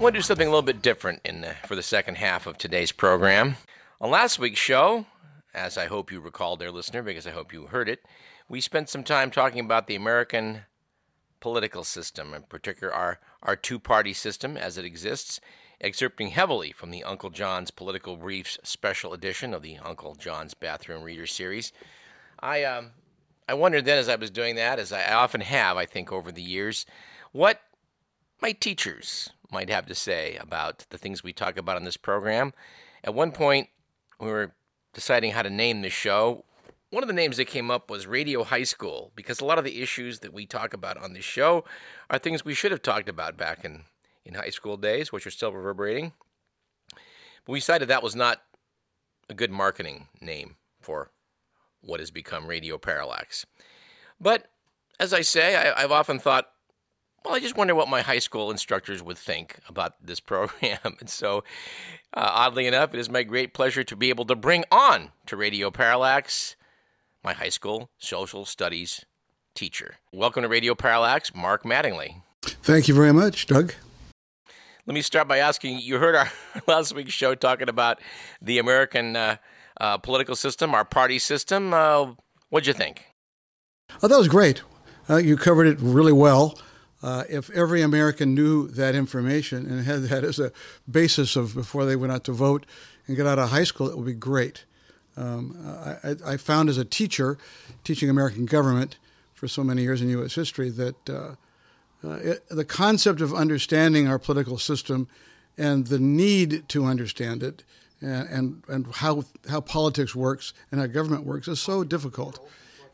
I want to do something a little bit different in the, for the second half of today's program. On last week's show, as I hope you recall, dear listener, because I hope you heard it, we spent some time talking about the American political system, in particular our, our two party system as it exists, excerpting heavily from the Uncle John's Political Briefs special edition of the Uncle John's Bathroom Reader series. I, um, I wondered then as I was doing that, as I often have, I think, over the years, what my teachers might have to say about the things we talk about on this program. At one point, we were deciding how to name this show. One of the names that came up was Radio High School because a lot of the issues that we talk about on this show are things we should have talked about back in, in high school days, which are still reverberating. But we decided that was not a good marketing name for what has become Radio Parallax. But as I say, I, have often thought well, I just wonder what my high school instructors would think about this program. And so, uh, oddly enough, it is my great pleasure to be able to bring on to Radio Parallax my high school social studies teacher. Welcome to Radio Parallax, Mark Mattingly. Thank you very much, Doug. Let me start by asking you heard our last week's show talking about the American uh, uh, political system, our party system. Uh, what'd you think? Oh, that was great. Uh, you covered it really well. Uh, if every American knew that information and had that as a basis of before they went out to vote and get out of high school, it would be great. Um, I, I, found as a teacher, teaching American government for so many years in U.S. history, that uh, uh, it, the concept of understanding our political system and the need to understand it and, and, and how, how politics works and how government works is so difficult.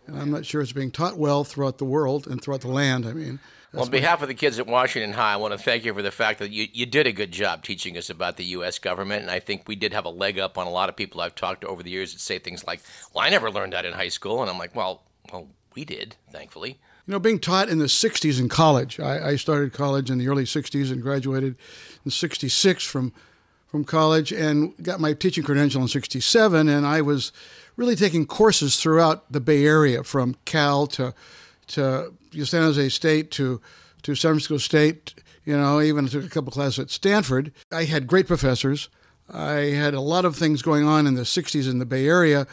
And I'm not sure it's being taught well throughout the world and throughout the land. I mean, well, on behalf of the kids at Washington High, I want to thank you for the fact that you, you did a good job teaching us about the U.S. government. And I think we did have a leg up on a lot of people I've talked to over the years that say things like, well, I never learned that in high school. And I'm like, well, well, we did, thankfully. You know, being taught in the 60s in college, I, I started college in the early 60s and graduated in 66 from, from college and got my teaching credential in 67. And I was really taking courses throughout the Bay Area from Cal to to San Jose State to to San Francisco State. You know, even took a couple classes at Stanford. I had great professors. I had a lot of things going on in the '60s in the Bay Area.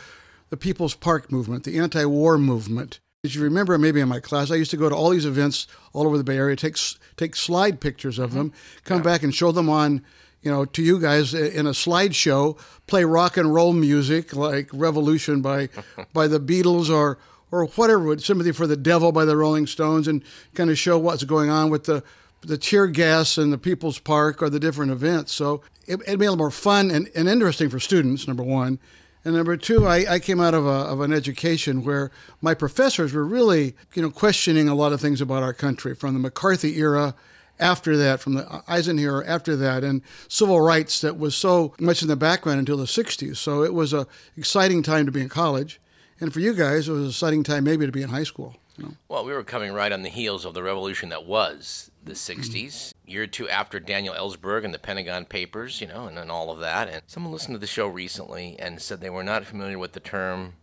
The People's Park movement, the anti-war movement. As you remember, maybe in my class, I used to go to all these events all over the Bay Area, take take slide pictures of mm-hmm. them, come yeah. back and show them on you know, to you guys in a slideshow, play rock and roll music like Revolution by by the Beatles or or whatever, Sympathy for the Devil by the Rolling Stones, and kind of show what's going on with the the tear gas in the People's Park or the different events. So it, it made it more fun and, and interesting for students, number one. And number two, I, I came out of, a, of an education where my professors were really, you know, questioning a lot of things about our country from the McCarthy era after that, from the Eisenhower after that, and civil rights that was so much in the background until the 60s. So it was a exciting time to be in college. And for you guys, it was an exciting time maybe to be in high school. You know? Well, we were coming right on the heels of the revolution that was the 60s, mm-hmm. year or two after Daniel Ellsberg and the Pentagon Papers, you know, and, and all of that. And someone listened to the show recently and said they were not familiar with the term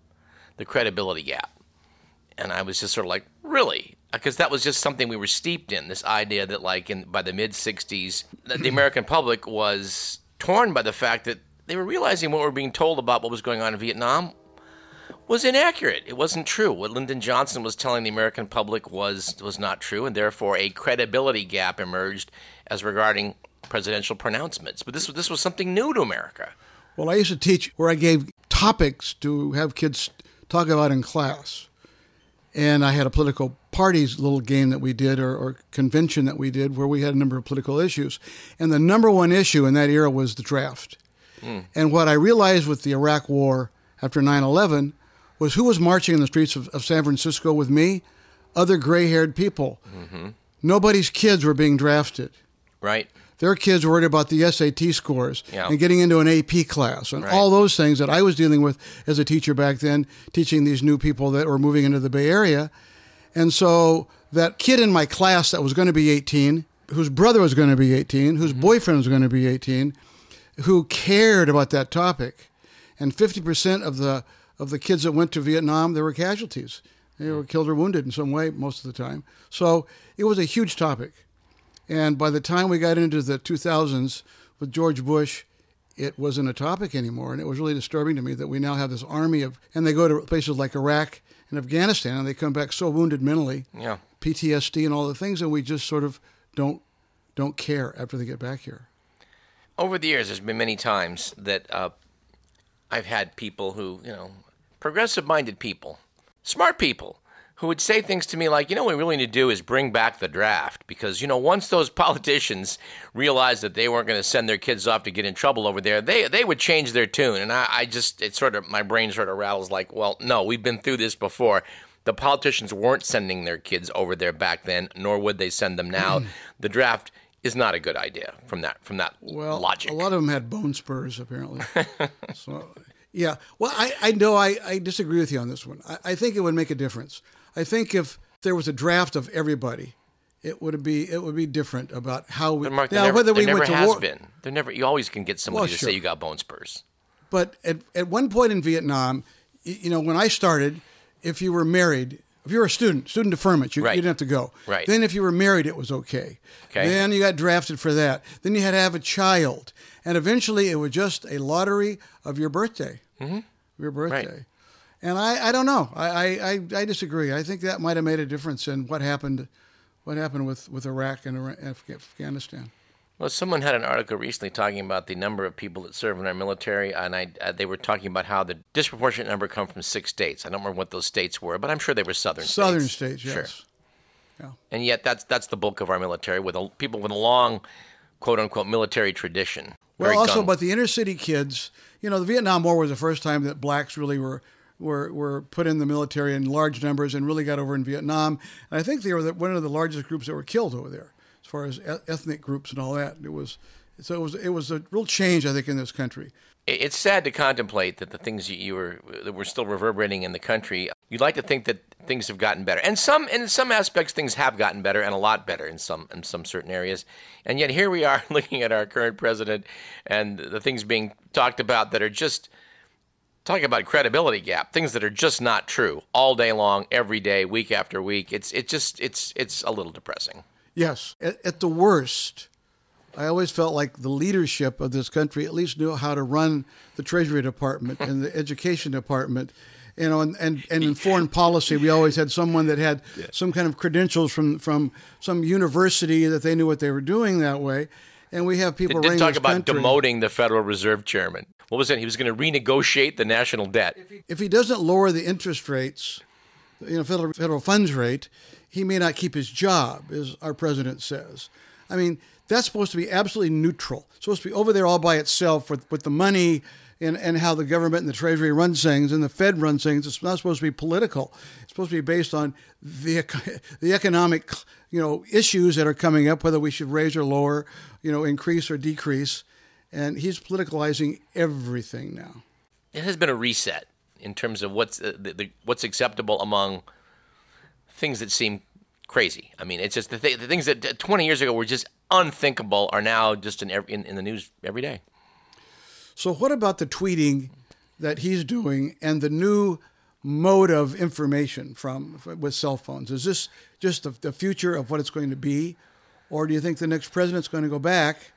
the credibility gap. And I was just sort of like, really? Because that was just something we were steeped in this idea that, like, in by the mid 60s, the American public was torn by the fact that they were realizing what we were being told about what was going on in Vietnam was inaccurate. It wasn't true. What Lyndon Johnson was telling the American public was was not true, and therefore a credibility gap emerged as regarding presidential pronouncements. But this was this was something new to America. Well, I used to teach where I gave topics to have kids talk about in class, and I had a political parties little game that we did or, or convention that we did where we had a number of political issues, and the number one issue in that era was the draft. Mm. And what I realized with the Iraq War after 9 11 was who was marching in the streets of, of San Francisco with me? Other gray haired people. Mm-hmm. Nobody's kids were being drafted. Right. Their kids worried about the SAT scores yeah. and getting into an AP class and right. all those things that I was dealing with as a teacher back then, teaching these new people that were moving into the Bay Area. And so that kid in my class that was going to be 18, whose brother was going to be 18, whose mm-hmm. boyfriend was going to be 18, who cared about that topic. And 50% of the of the kids that went to Vietnam, there were casualties. They were killed or wounded in some way most of the time. So it was a huge topic. And by the time we got into the 2000s with George Bush, it wasn't a topic anymore. And it was really disturbing to me that we now have this army of, and they go to places like Iraq and Afghanistan, and they come back so wounded mentally, Yeah. PTSD and all the things, and we just sort of don't don't care after they get back here. Over the years, there's been many times that uh, I've had people who, you know, progressive minded people, smart people, who would say things to me like, you know, what we really need to do is bring back the draft because, you know, once those politicians realized that they weren't going to send their kids off to get in trouble over there, they they would change their tune. And I, I just, it sort of, my brain sort of rattles like, well, no, we've been through this before. The politicians weren't sending their kids over there back then, nor would they send them now. Mm-hmm. the draft is not a good idea from that from that Well, logic. a lot of them had bone spurs, apparently. so, yeah. Well, I, I know I, I disagree with you on this one. I, I think it would make a difference. I think if there was a draft of everybody, it would be it would be different about how we But Mark, now never, whether we never went to has war. been. There never. You always can get somebody Well, to sure. say you got bone spurs. But at, at one point in Vietnam, you know, when I started, if you were married, if you were a student, student deferment, you, Right. you didn't have to go. Right. Then if you were married, it was okay. Okay. Then you got drafted for that. Then you had to have a child. And eventually it was just a lottery of your birthday. Mm-hmm. Your birthday. And I, I don't know. I, I, I, disagree. I think that might have made a difference in what happened what happened with, with Iraq and Afghanistan. Well, someone had an article recently talking about the number of people that serve in our military, and I, uh, they were talking about how the disproportionate number come from six states. I don't remember what those states were, but I'm sure they were southern Southern states. Southern states, Sure. yes. And yet, that's that's the bulk of our military, with a, people with a long, quote unquote, military tradition. Well, also, gun- but the inner city kids, you know, the Vietnam War was the first time that blacks really were were were put in the military in large numbers and really got over in Vietnam. And I think they were the, one of the largest groups that were killed over there, as far as ethnic groups and all that. It was so it was it was a real change, I think, in this country. It's sad to contemplate that the things you were that were still reverberating in the country. You'd like to think that things have gotten better, and some in some aspects things have gotten better, and a lot better in some in some certain areas. And yet here we are looking at our current president and the things being talked about that are just talking about credibility gap, things that are just not true all day long, every day, week after week. It's it just it's it's a little depressing. Yes, at, at the worst, I always felt like the leadership of this country at least knew how to run the Treasury Department and the Education Department. You know, and, and, and in foreign policy, we always had someone that had some kind of credentials from, from some university that they knew what they were doing that way. And we have people running talk about country. demoting the Federal Reserve Chairman. What was it? He was going to renegotiate the national debt. if he doesn't lower the interest rates, you know, federal, federal funds rate, he may not keep his job, as our president says. I mean, that's supposed to be absolutely neutral. It's supposed to be over there all by itself with, with the money and, and how the government and the Treasury runs things and the Fed runs things. It's not supposed to be political. It's supposed to be based on the the economic you know issues that are coming up, whether we should raise or lower, you know, increase or decrease. And he's politicalizing everything now. it has been a reset in terms of what's uh, the, the, what's acceptable among things that seem crazy. I mean, it's just the, th- the things that uh, 20 years ago were just unthinkable are now just in, ev- in in the news every day. So, what about the tweeting that he's doing and the new mode of information from with cell phones? Is this just the, the future of what it's going to be, or do you think the next president's going to go back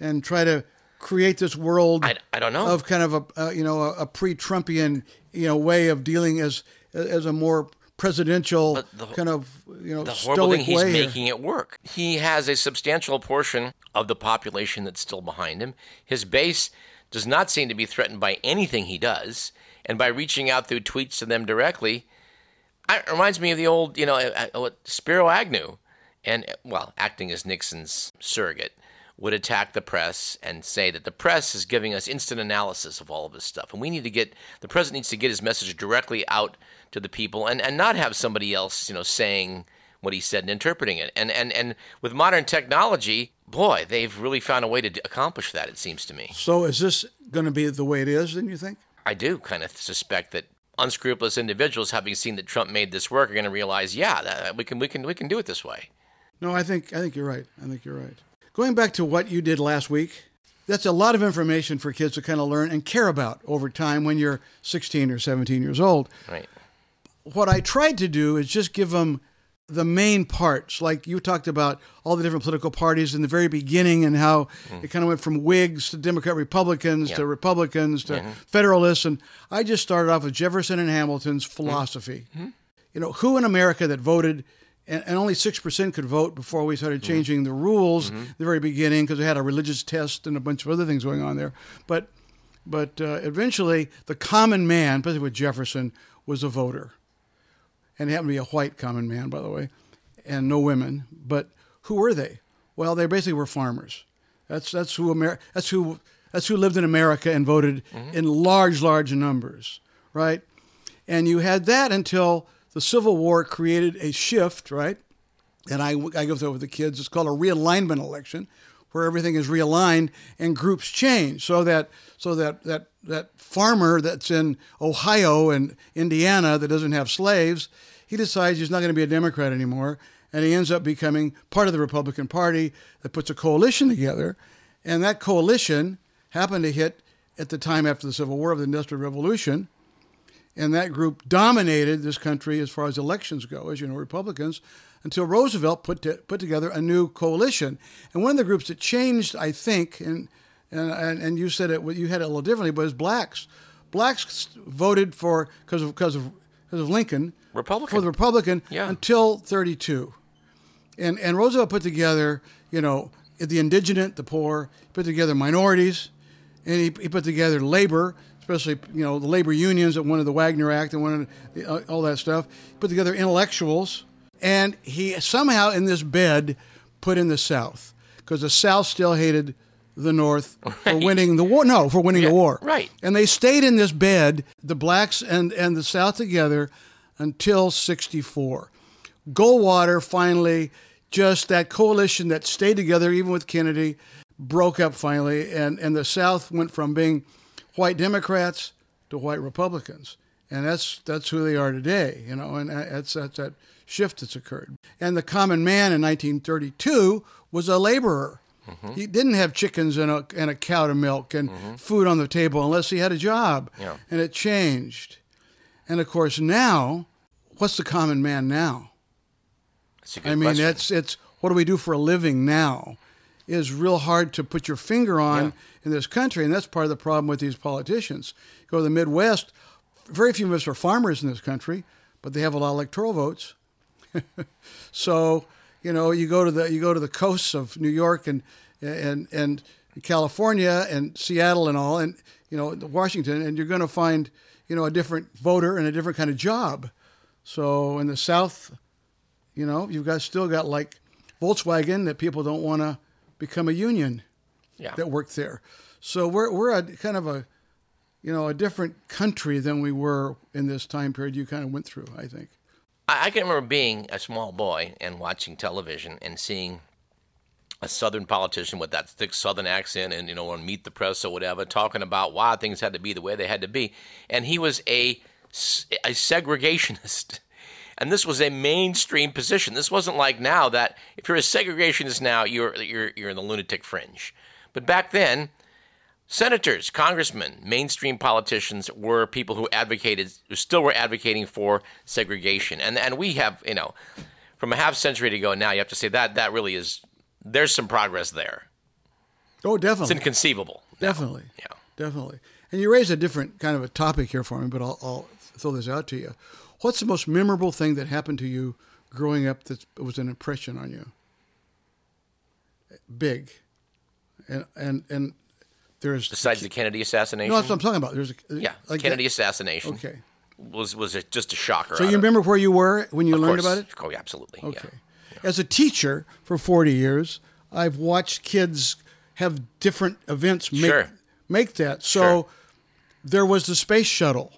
and try to create this world I, I don't know. of kind of a uh, you know a, a pre-Trumpian you know way of dealing as as a more presidential the- kind of you know the horrible thing he's way? making it work. He has a substantial portion of the population that's still behind him. His base does not seem to be threatened by anything he does, and by reaching out through tweets to them directly, it reminds me of the old, you know, Spiro Agnew, and well, acting as Nixon's surrogate, would attack the press and say that the press is giving us instant analysis of all of this stuff, and we need to get the president needs to get his message directly out to the people, and and not have somebody else, you know, saying what he said and interpreting it. And and and with modern technology, boy, they've really found a way to accomplish that. It seems to me. So, is this going to be the way it is? Then you think? I do kind of suspect that unscrupulous individuals, having seen that Trump made this work, are going to realize, yeah, that, we can we can we can do it this way. No, I think I think you're right. I think you're right. Going back to what you did last week, that's a lot of information for kids to kind of learn and care about over time when you're 16 or 17 years old. Right. What I tried to do is just give them the main parts. Like you talked about all the different political parties in the very beginning and how mm. it kind of went from Whigs to Democrat Republicans yeah. to Republicans to mm-hmm. Federalists. And I just started off with Jefferson and Hamilton's philosophy. Mm-hmm. You know, who in America that voted and, and only 6% could vote before we started mm-hmm. changing mm-hmm. the rules mm-hmm. the very beginning because we had a religious test and a bunch of other things going on there. But, but uh, eventually, the common man, especially with Jefferson, was a voter. And happened to be a white common man, by the way, and no women. But who were they? Well, they basically were farmers. That's, that's, who, Amer- that's, who, that's who lived in America and voted mm-hmm. in large, large numbers, right? And you had that until the Civil War created a shift, right? And I, I go through it with the kids. It's called a realignment election, where everything is realigned and groups change, so that so that that that farmer that's in Ohio and Indiana that doesn't have slaves, he decides he's not going to be a Democrat anymore, and he ends up becoming part of the Republican Party that puts a coalition together, and that coalition happened to hit at the time after the Civil War of the Industrial Revolution and that group dominated this country as far as elections go, as you know, Republicans, until Roosevelt put to, put together a new coalition. And one of the groups that changed, I think, and and and you said it, you had it a little differently, but it was blacks. Blacks voted for because of because of because of Lincoln, Republican for the Republican yeah. until 32, and and Roosevelt put together, you know, the indigent, the poor, put together minorities, and he, he put together labor especially you know the labor unions that wanted the Wagner Act and wanted uh, all that stuff. Put together intellectuals, and he somehow in this bed put in the South because the South still hated the North right. for winning the war. No, for winning yeah, the war. Right. And they stayed in this bed, the blacks and and the South together, until '64. Goldwater finally, just that coalition that stayed together even with Kennedy, broke up finally, and and the South went from being white Democrats to white Republicans. And that's that's who they are today, you know, and uh, that's that's that shift that's occurred. And the common man in 1932 was a laborer. Mm-hmm. He didn't have chickens and a, and a cow to milk and mm-hmm. food on the table unless he had a job. Yeah. And it changed. And of course, now, what's the common man now? I mean, question. it's it's what do we do for a living now? Is real hard to put your finger on. Yeah in this country, and that's part of the problem with these politicians. Go to the Midwest, very few of us are farmers in this country, but they have a lot of electoral votes. So, you know, you go to the you go to the coasts of New York and and and California and Seattle and all, and you know Washington, and you're going to find you know a different voter and a different kind of job. So in the South, you know, you've got still got like Volkswagen that people don't want to become a union yeah. that work there. So we're we're a kind of a you know a different country than we were in this time period you kind of went through. I think. I, I can remember being a small boy and watching television and seeing a southern politician with that thick southern accent and you know on meet the press or whatever talking about why things had to be the way they had to be. And he was a a segregationist. And this was a mainstream position. This wasn't like now that if you're a segregationist now you're you're you're in the lunatic fringe. But back then, senators, congressmen, mainstream politicians were people who advocated, who still were advocating for segregation. And, and we have, you know, from a half century to go now, you have to say that that really is, there's some progress there. Oh, definitely. It's inconceivable. Definitely. Yeah. Definitely. And you raised a different kind of a topic here for me, but I'll, I'll throw this out to you. What's the most memorable thing that happened to you growing up that was an impression on you? Big and and and there's besides the Kennedy assassination. No, that's what I'm talking about. There's a uh, yeah, like Kennedy that. assassination. Okay, was was it just a shocker? So you remember where you were when you of learned course. about it? Oh, yeah, absolutely. Okay. Yeah. As a teacher for 40 years, I've watched kids have different events make sure. make that. So sure. there was the space shuttle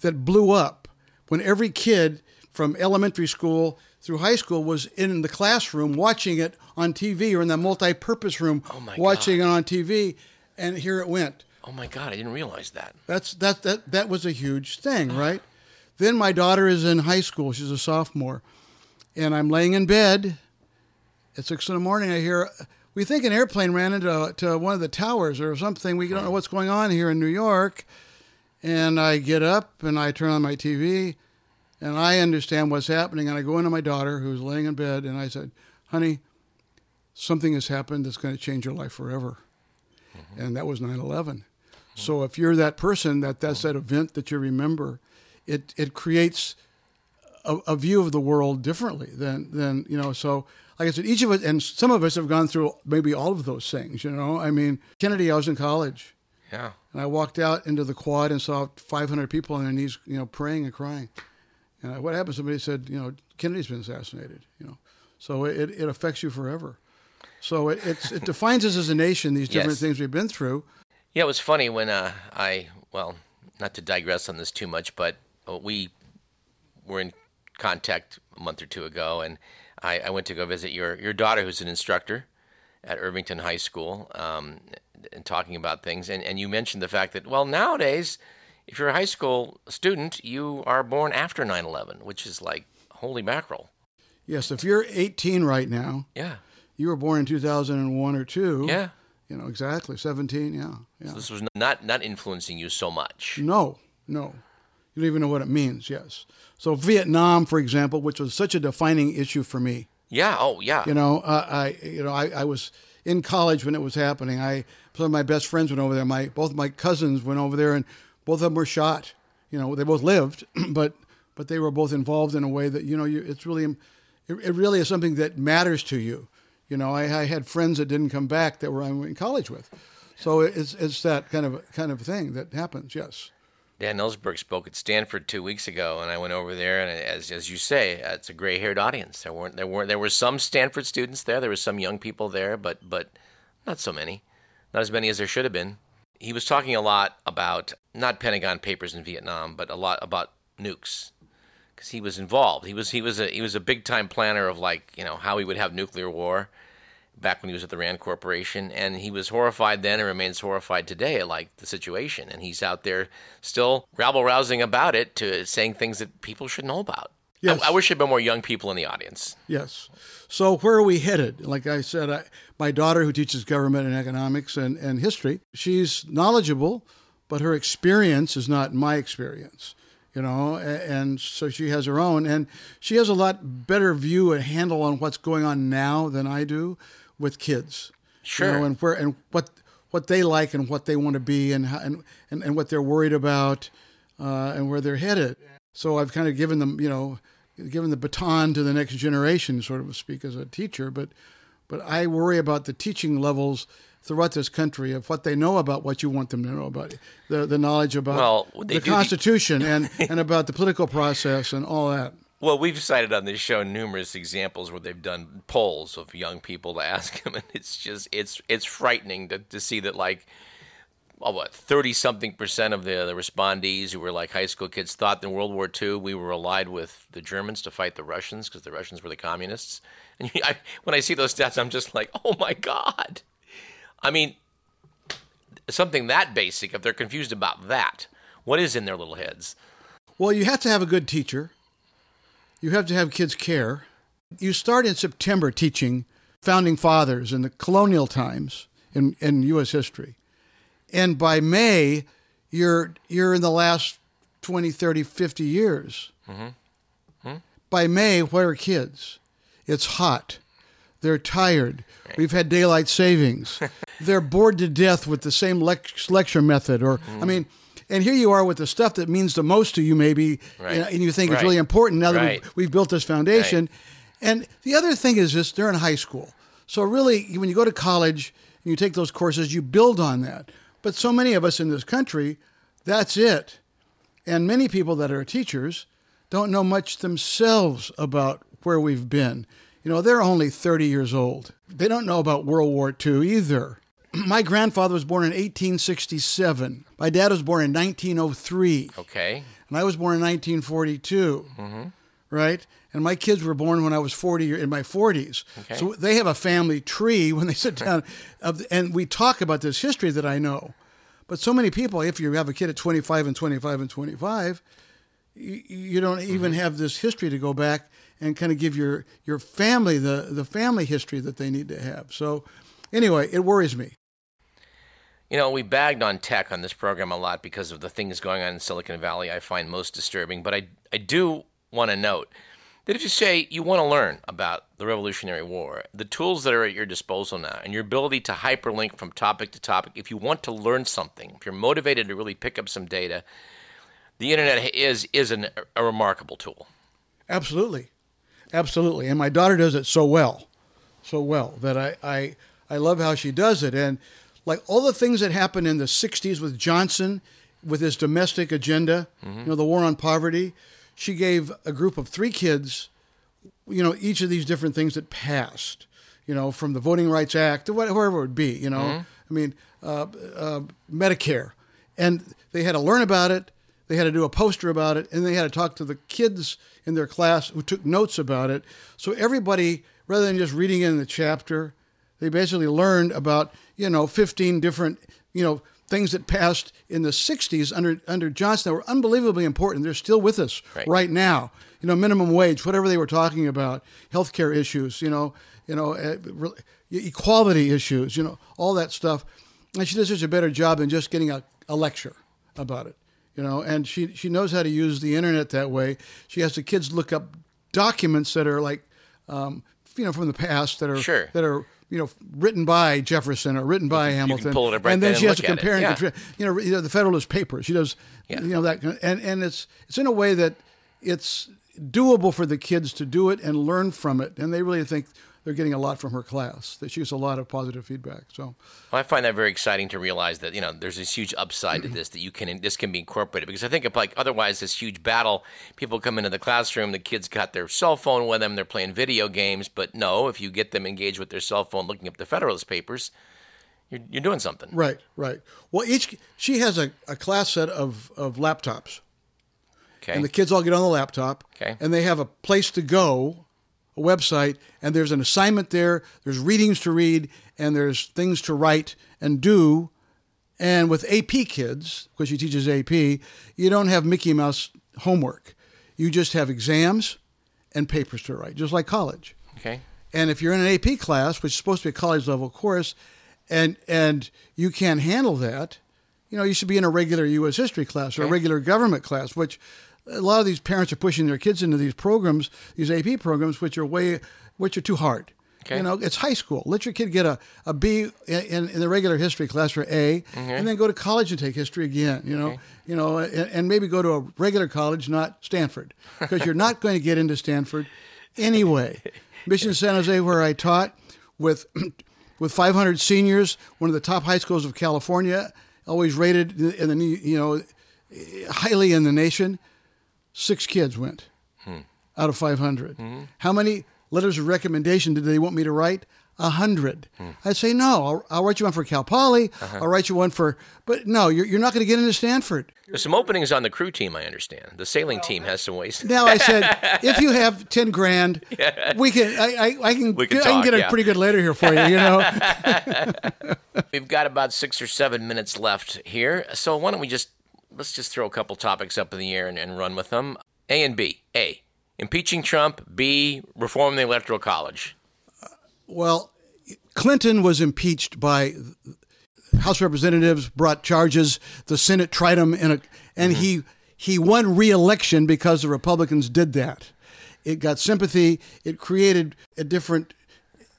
that blew up when every kid from elementary school through high school was in the classroom watching it on TV or in the multi-purpose room oh watching God. it on TV, and here it went. Oh my God! I didn't realize that. That's that that that was a huge thing, right? then my daughter is in high school; she's a sophomore, and I'm laying in bed at six in the morning. I hear we think an airplane ran into to one of the towers or something. We don't know what's going on here in New York, and I get up and I turn on my TV and I understand what's happening. And I go into my daughter who's laying in bed, and I said, "Honey, something has happened that's going to change your life forever," mm-hmm. and that was 9/11. Mm-hmm. So if you're that person that that's that event that you remember, it it creates a, a view of the world differently than than you know. So like I said, each of us, and some of us have gone through maybe all of those things, you know. I mean, Kennedy, I was in college. Yeah. And I walked out into the quad and saw 500 people on their knees, you know, praying and crying. And what happened? Somebody said, you know, Kennedy's been assassinated, you know. So it, it affects you forever. So it, it defines us as a nation, these different yes. things we've been through. Yeah, it was funny when uh, I, well, not to digress on this too much, but uh, we were in contact a month or two ago, and I, I went to go visit your, your daughter, who's an instructor at Irvington High School, um, and talking about things. And, and you mentioned the fact that, well, nowadays, if you're a high school student, you are born after 9 11, which is like holy mackerel. Yes, if you're 18 right now, yeah, you were born in 2001 or 2. Yeah. You know, exactly, 17, yeah. yeah. So this was not, not influencing you so much. No, no. You don't even know what it means, yes. So Vietnam, for example, which was such a defining issue for me. Yeah. Oh, yeah. You know, uh, I you know I, I was in college when it was happening. I some of my best friends went over there. My both my cousins went over there, and both of them were shot. You know, they both lived, but but they were both involved in a way that you know you, it's really it, it really is something that matters to you. You know, I, I had friends that didn't come back that were I went in college with, so it's it's that kind of kind of thing that happens. Yes. Dan Ellsberg spoke at Stanford two weeks ago, and I went over there. And as as you say, it's a gray-haired audience. There weren't there were there were some Stanford students there. There were some young people there, but but not so many, not as many as there should have been. He was talking a lot about not Pentagon Papers in Vietnam, but a lot about nukes, because he was involved. He was he was a he was a big time planner of like you know how he would have nuclear war back when he was at the Rand Corporation, and he was horrified then and remains horrified today at like the situation. And he's out there still rabble rousing about it to saying things that people should know about. Yes. I, I wish there'd been more young people in the audience. Yes. So where are we headed? Like I said, I, my daughter who teaches government and economics and, and history, she's knowledgeable, but her experience is not my experience you know, and so she has her own, and she has a lot better view and handle on what's going on now than I do with kids. Sure. You know, and where and what what they like and what they want to be and how, and, and and what they're worried about uh, and where they're headed. So I've kind of given them, you know, given the baton to the next generation, sort of speak as a teacher. But but I worry about the teaching levels throughout this country of what they know about what you want them to know about the the knowledge about well, the Constitution and and about the political process and all that. Well, we've cited on this show numerous examples where they've done polls of young people to ask them, and it's just it's it's frightening to, to see that like oh, what thirty something percent of the the respondees who were like high school kids thought in World War II we were allied with the Germans to fight the Russians because the Russians were the communists. And I, when I see those stats, I'm just like, oh my god. I mean, something that basic. If they're confused about that, what is in their little heads? Well, you have to have a good teacher you have to have kids care. You start in September teaching founding fathers in the colonial times in, in U.S. history. And by May, you're, you're in the last 20, 30, 50 years. Mm-hmm. Hmm? By May, what are kids? It's hot. They're tired. We've had daylight savings. They're bored to death with the same lecture method. Or, mm-hmm. I mean, and here you are with the stuff that means the most to you, maybe, right. and, and, you think right. it's really important now that right. we've, we've, built this foundation. And the other thing is this they're in high school. So, really, when you go to college and you take those courses, you build on that. But so many of us in this country, that's it. And many people that are teachers don't know much themselves about where we've been. You know, they're only 30 years old. They don't know about World War II either. my grandfather was born in 1867. My dad was born in 1903. Okay. And I was born in 1942. Mm-hmm. Right? And my kids were born when I was 40 in my 40s. Okay. So they have a family tree when they sit down. of, and we talk about this history that I know. But so many people, if you have a kid at 25 and 25 and 25, you, you don't even mm-hmm. have this history to go back and kind of give your, your family the, the family history that they need to have. So anyway, it worries me. You know, we bagged on tech on this program a lot because of the things going on in Silicon Valley I find most disturbing, but I, I do want to note that if you say you want to learn about the Revolutionary War, the tools that are at your disposal now, and your ability to hyperlink from topic to topic, if you want to learn something, if you're motivated to really pick up some data, the internet is is an, a remarkable tool. Absolutely, absolutely, and my daughter does it so well, so well that I I, I love how she does it, and like all the things that happened in the '60s with Johnson, with his domestic agenda, mm-hmm. you know, the war on poverty. She gave a group of three kids, you know, each of these different things that passed, you know, from the Voting Rights Act to whatever it would be, you know. Mm-hmm. I mean, uh, uh, Medicare, and they had to learn about it they had to do a poster about it, and they had to talk to the kids in their class who took notes about it. So everybody, rather than just reading in the chapter, they basically learned about you know 15 different you know things that passed in the 60s under under Johnson that were unbelievably important. They're still with us right, right now. You know, minimum wage, whatever they were talking about, healthcare issues, you know, you know, uh, equality issues, you know, all that stuff. And she does such a better job than just getting a, a lecture about it you know, and she she knows how to use the internet that way. She has the kids look up documents that are like, um, you know, from the past that are sure. that are you know written by Jefferson or written by Hamilton. right and then she has to compare and yeah. you know, you know the Federalist Papers. She does yeah. you know that and and it's it's in a way that it's doable for the kids to do it and learn from it, and they really think they're getting a lot from her class. That she gets a lot of positive feedback. So well, I find that very exciting to realize that you know there's this huge upside to this that you can this can be incorporated because I think if like otherwise this huge battle, people come into the classroom, the kids got their cell phone with them, they're playing video games. But no, if you get them engaged with their cell phone, looking up the Federalist Papers, you're, you're doing something. Right, right. Well, each she has a, a class set of of laptops. Okay. And the kids all get on the laptop. Okay. And they have a place to go a website, and there's an assignment there, there's readings to read, and there's things to write and do. And with AP kids, because she teaches AP, you don't have Mickey Mouse homework. You just have exams and papers to write, just like college. Okay. And if you're in an AP class, which is supposed to be a college level course, and and you can't handle that, you know, you should be in a regular U.S. history class or okay. a regular government class, which a lot of these parents are pushing their kids into these programs, these AP programs, which are way, which are too hard. Okay. You know, it's high school. Let your kid get a, a B in, in the regular history class or A, mm-hmm. and then go to college and take history again. You know, okay. you know, and, and, maybe go to a regular college, not Stanford, because you're not going to get into Stanford anyway. Mission San Jose, where I taught with with 500 seniors, one of the top high schools of California, always rated in the you know highly in the nation six kids went hmm. out of 500. Mm-hmm. How many letters of recommendation did they want me to write? A hundred. Hmm. I'd say no. I'll, I'll, write you one for Cal Poly. Uh-huh. I'll write you one for, but no, you're, you're not going to get into Stanford. There's some openings on the crew team. I understand the sailing team has some ways. now I said, if you have ten grand, yeah. we can. I, I, I can. We can I can get a pretty good letter here for you. You know. We've got about six or seven minutes left here, so why don't we just let's just throw a couple topics up in the air and, and run with them. A and B. A. Impeaching Trump. B. Reform the Electoral College. Well, Clinton was impeached by House Representatives, brought charges. The Senate tried him, in a, and mm-hmm. he he won re-election because the Republicans did that. It got sympathy. It created a different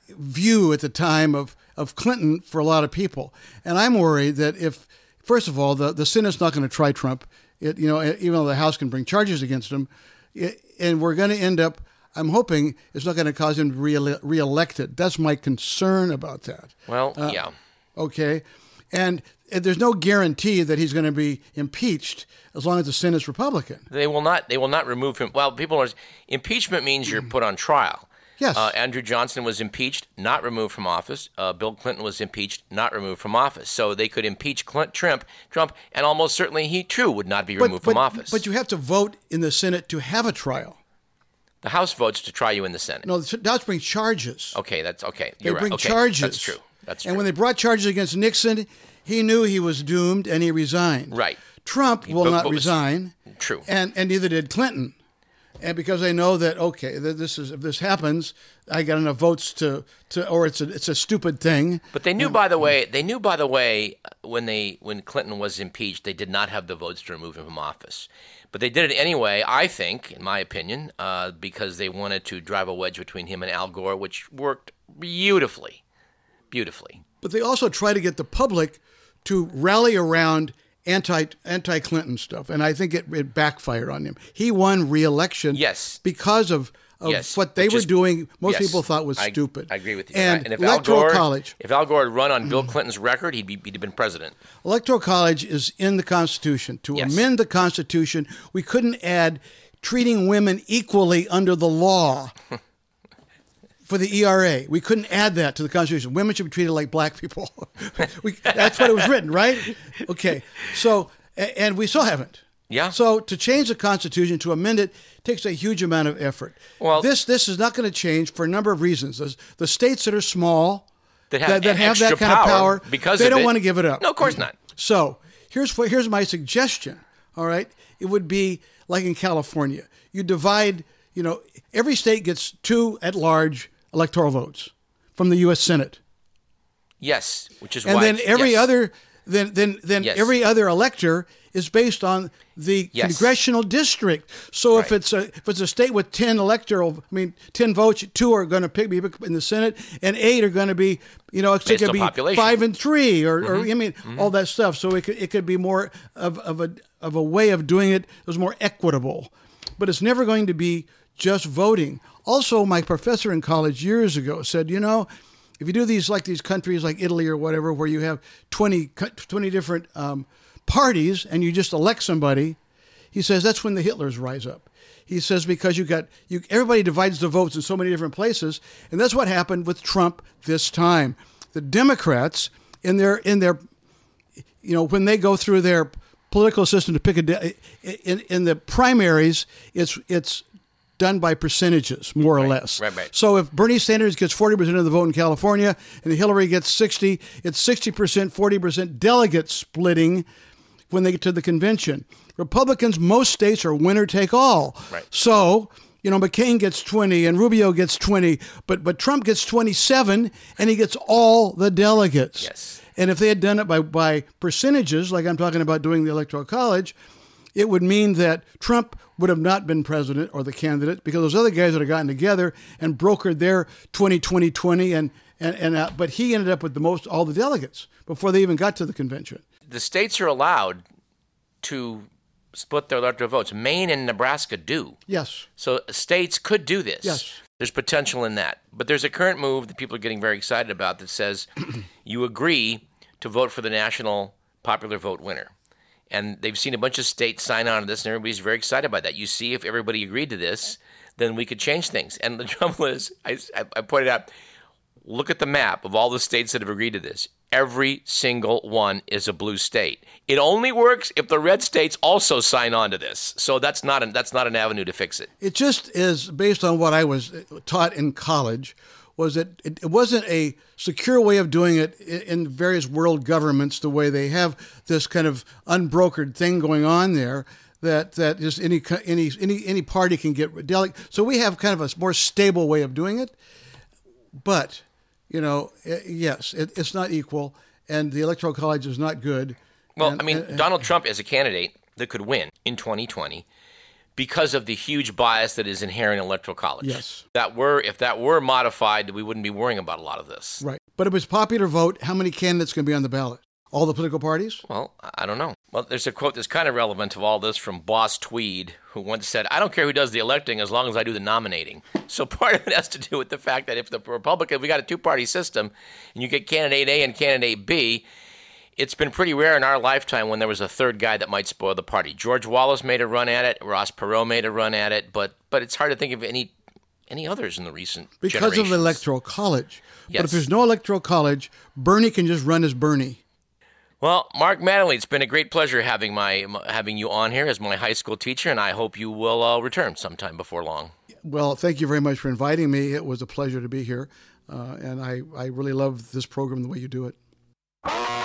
view at the time of of Clinton for a lot of people. And I'm worried that if, first of all, the the Senate's not going to try Trump it, you know, even though the House can bring charges against him, it, and we're going to end up. I'm hoping it's not going to cause him to be reelected. That's my concern about that. Well, uh, yeah. Okay, and, and there's no guarantee that he's going to be impeached as long as the Senate's Republican. They will not. They will not remove him. Well, people are. Impeachment means you're put on trial. Yes. Uh, Andrew Johnson was impeached, not removed from office. Uh, Bill Clinton was impeached, not removed from office. So they could impeach Clint, Trump, Trump, and almost certainly he too would not be but, removed but, from office. But you have to vote in the Senate to have a trial. The House votes to try you in the Senate. No, the House brings charges. Okay, that's okay. You're they bring right. okay, charges. That's true. That's true. And when they brought charges against Nixon, he knew he was doomed and he resigned. Right. Trump will but, not but resign. True. And and neither did Clinton and because they know that okay, this is if this happens, I got enough votes to to, or it's a it's a stupid thing. But they knew, by the way, they knew, by the way, when they when Clinton was impeached, they did not have the votes to remove him from office, but they did it anyway. I think, in my opinion, uh, because they wanted to drive a wedge between him and Al Gore, which worked beautifully, beautifully. But they also try to get the public to rally around anti anti Clinton stuff, and I think it, it backfired on him. He won re-election, yes, because of of Yes, what they were is- doing. Most yes, people thought was I- stupid. I agree with you. And, if Al electoral Gore, college, if Al Gore had run on Bill mm. Clinton's record, he'd be he'd have been president. electoral college is in the Constitution. To Yes. amend the Constitution, we couldn't add treating women equally under the law. For the ERA, we couldn't add that to the Constitution. Women should be treated like black people. we, that's what it was written, right? Okay, so and we still haven't. Yeah. So to change the Constitution, to amend it, takes a huge amount of effort. Well- this this is not going to change for a number of reasons. The, the states that are small, That have, that, that have that kind of power, because they don't it. want to give it up. No, of course not. So here's what here's my suggestion. All right, it would be like in California. You divide. You know, every state gets two at-large electoral votes from the U.S. Senate, Yes, which is and why. then every yes. other then then then Yes. every other elector is based on the Yes. congressional district. So if it's a if it's a state with ten electoral, I mean ten votes, two are going to pick me in the Senate, and eight are going to be you know it's going to be population. Mm-hmm. five and three, or, or I mean all that stuff. So it could it could be more of, of a of a way of doing it that was more equitable, but it's never going to be just voting. Also, my professor in college years ago said, you know, if you do these like these countries like Italy or whatever, where you have 20, 20 different um, parties and you just elect somebody, he says that's when the Hitlers rise up. He says because you got you everybody divides the votes in so many different places, and that's what happened with Trump this time. The Democrats in their in their you know when they go through their political system to pick a in in the primaries, it's it's done by percentages more or less. right, right. So if Bernie Sanders gets 40% of the vote in California and Hillary gets 60, it's 60%, 40% delegate splitting when they get to the convention. Republicans, most states are winner take all. Right. So, you know, McCain gets 20 and Rubio gets 20, but but Trump gets 27 and he gets all the delegates. Yes. And if they had done it by, by percentages, like I'm talking about doing the Electoral College, it would mean that Trump would have not been president or the candidate because those other guys would have gotten together and brokered their 20 20 20 and and, and uh, but he ended up with the most all the delegates before they even got to the convention. the states are allowed to split their electoral votes. Maine and Nebraska do. Yes. So states could do this. Yes. There's potential in that. But there's a current move that people are getting very excited about that says you agree to vote for the national popular vote winner. And they've seen a bunch of states sign on to this, and everybody's very excited about that. You see, if everybody agreed to this, then we could change things. And the trouble is, I, I pointed out, look at the map of all the states that have agreed to this. Every single one is a blue state. It only works if the red states also sign on to this. So that's not an, that's not an avenue to fix it. It just is based on what I was taught in college. Was that it, it wasn't a secure way of doing it in various world governments the way they have this kind of unbrokered thing going on there that that just any any any any party can get delegate. So we have kind of a more stable way of doing it, but you know, yes, it, it's not equal, and the electoral college is not good. Well, And- I mean, and- Donald Trump as a candidate that could win in 2020 because of the huge bias that is inherent in electoral college. Yes. That were if that were modified, we wouldn't be worrying about a lot of this. right, but it was popular vote. How many candidates can be on the ballot? All the political parties. Well, I- don't know. Well, there's a quote that's kind of relevant to all this from Boss Tweed, who once said, I don't care who does the electing as long as I do the nominating. So part of it has to do with the fact that if the Republican, we got a two party system, and you get candidate A and candidate B, it's been pretty rare in our lifetime when there was a third guy that might spoil the party. George Wallace made a run at it, Ross Perot made a run at it, but but it's hard to think of any any others in the recent because of the electoral college. But if there's no electoral college, Bernie can just run as Bernie. Well, Mark Mattingly, it's been a great pleasure having my having you on here as my high school teacher, and I hope you will uh, return sometime before long. Well, thank you very much for inviting me. It was a pleasure to be here, uh, and I, I really love this program the way you do it.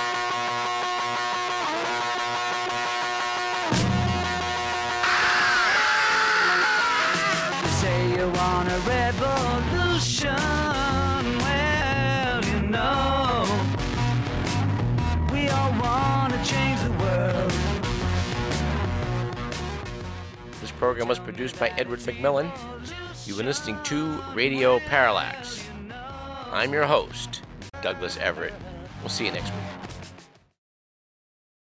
Program was produced by Edward McMillan. You've been listening to Radio Parallax. I'm your host, Douglas Everett. We'll see you next week.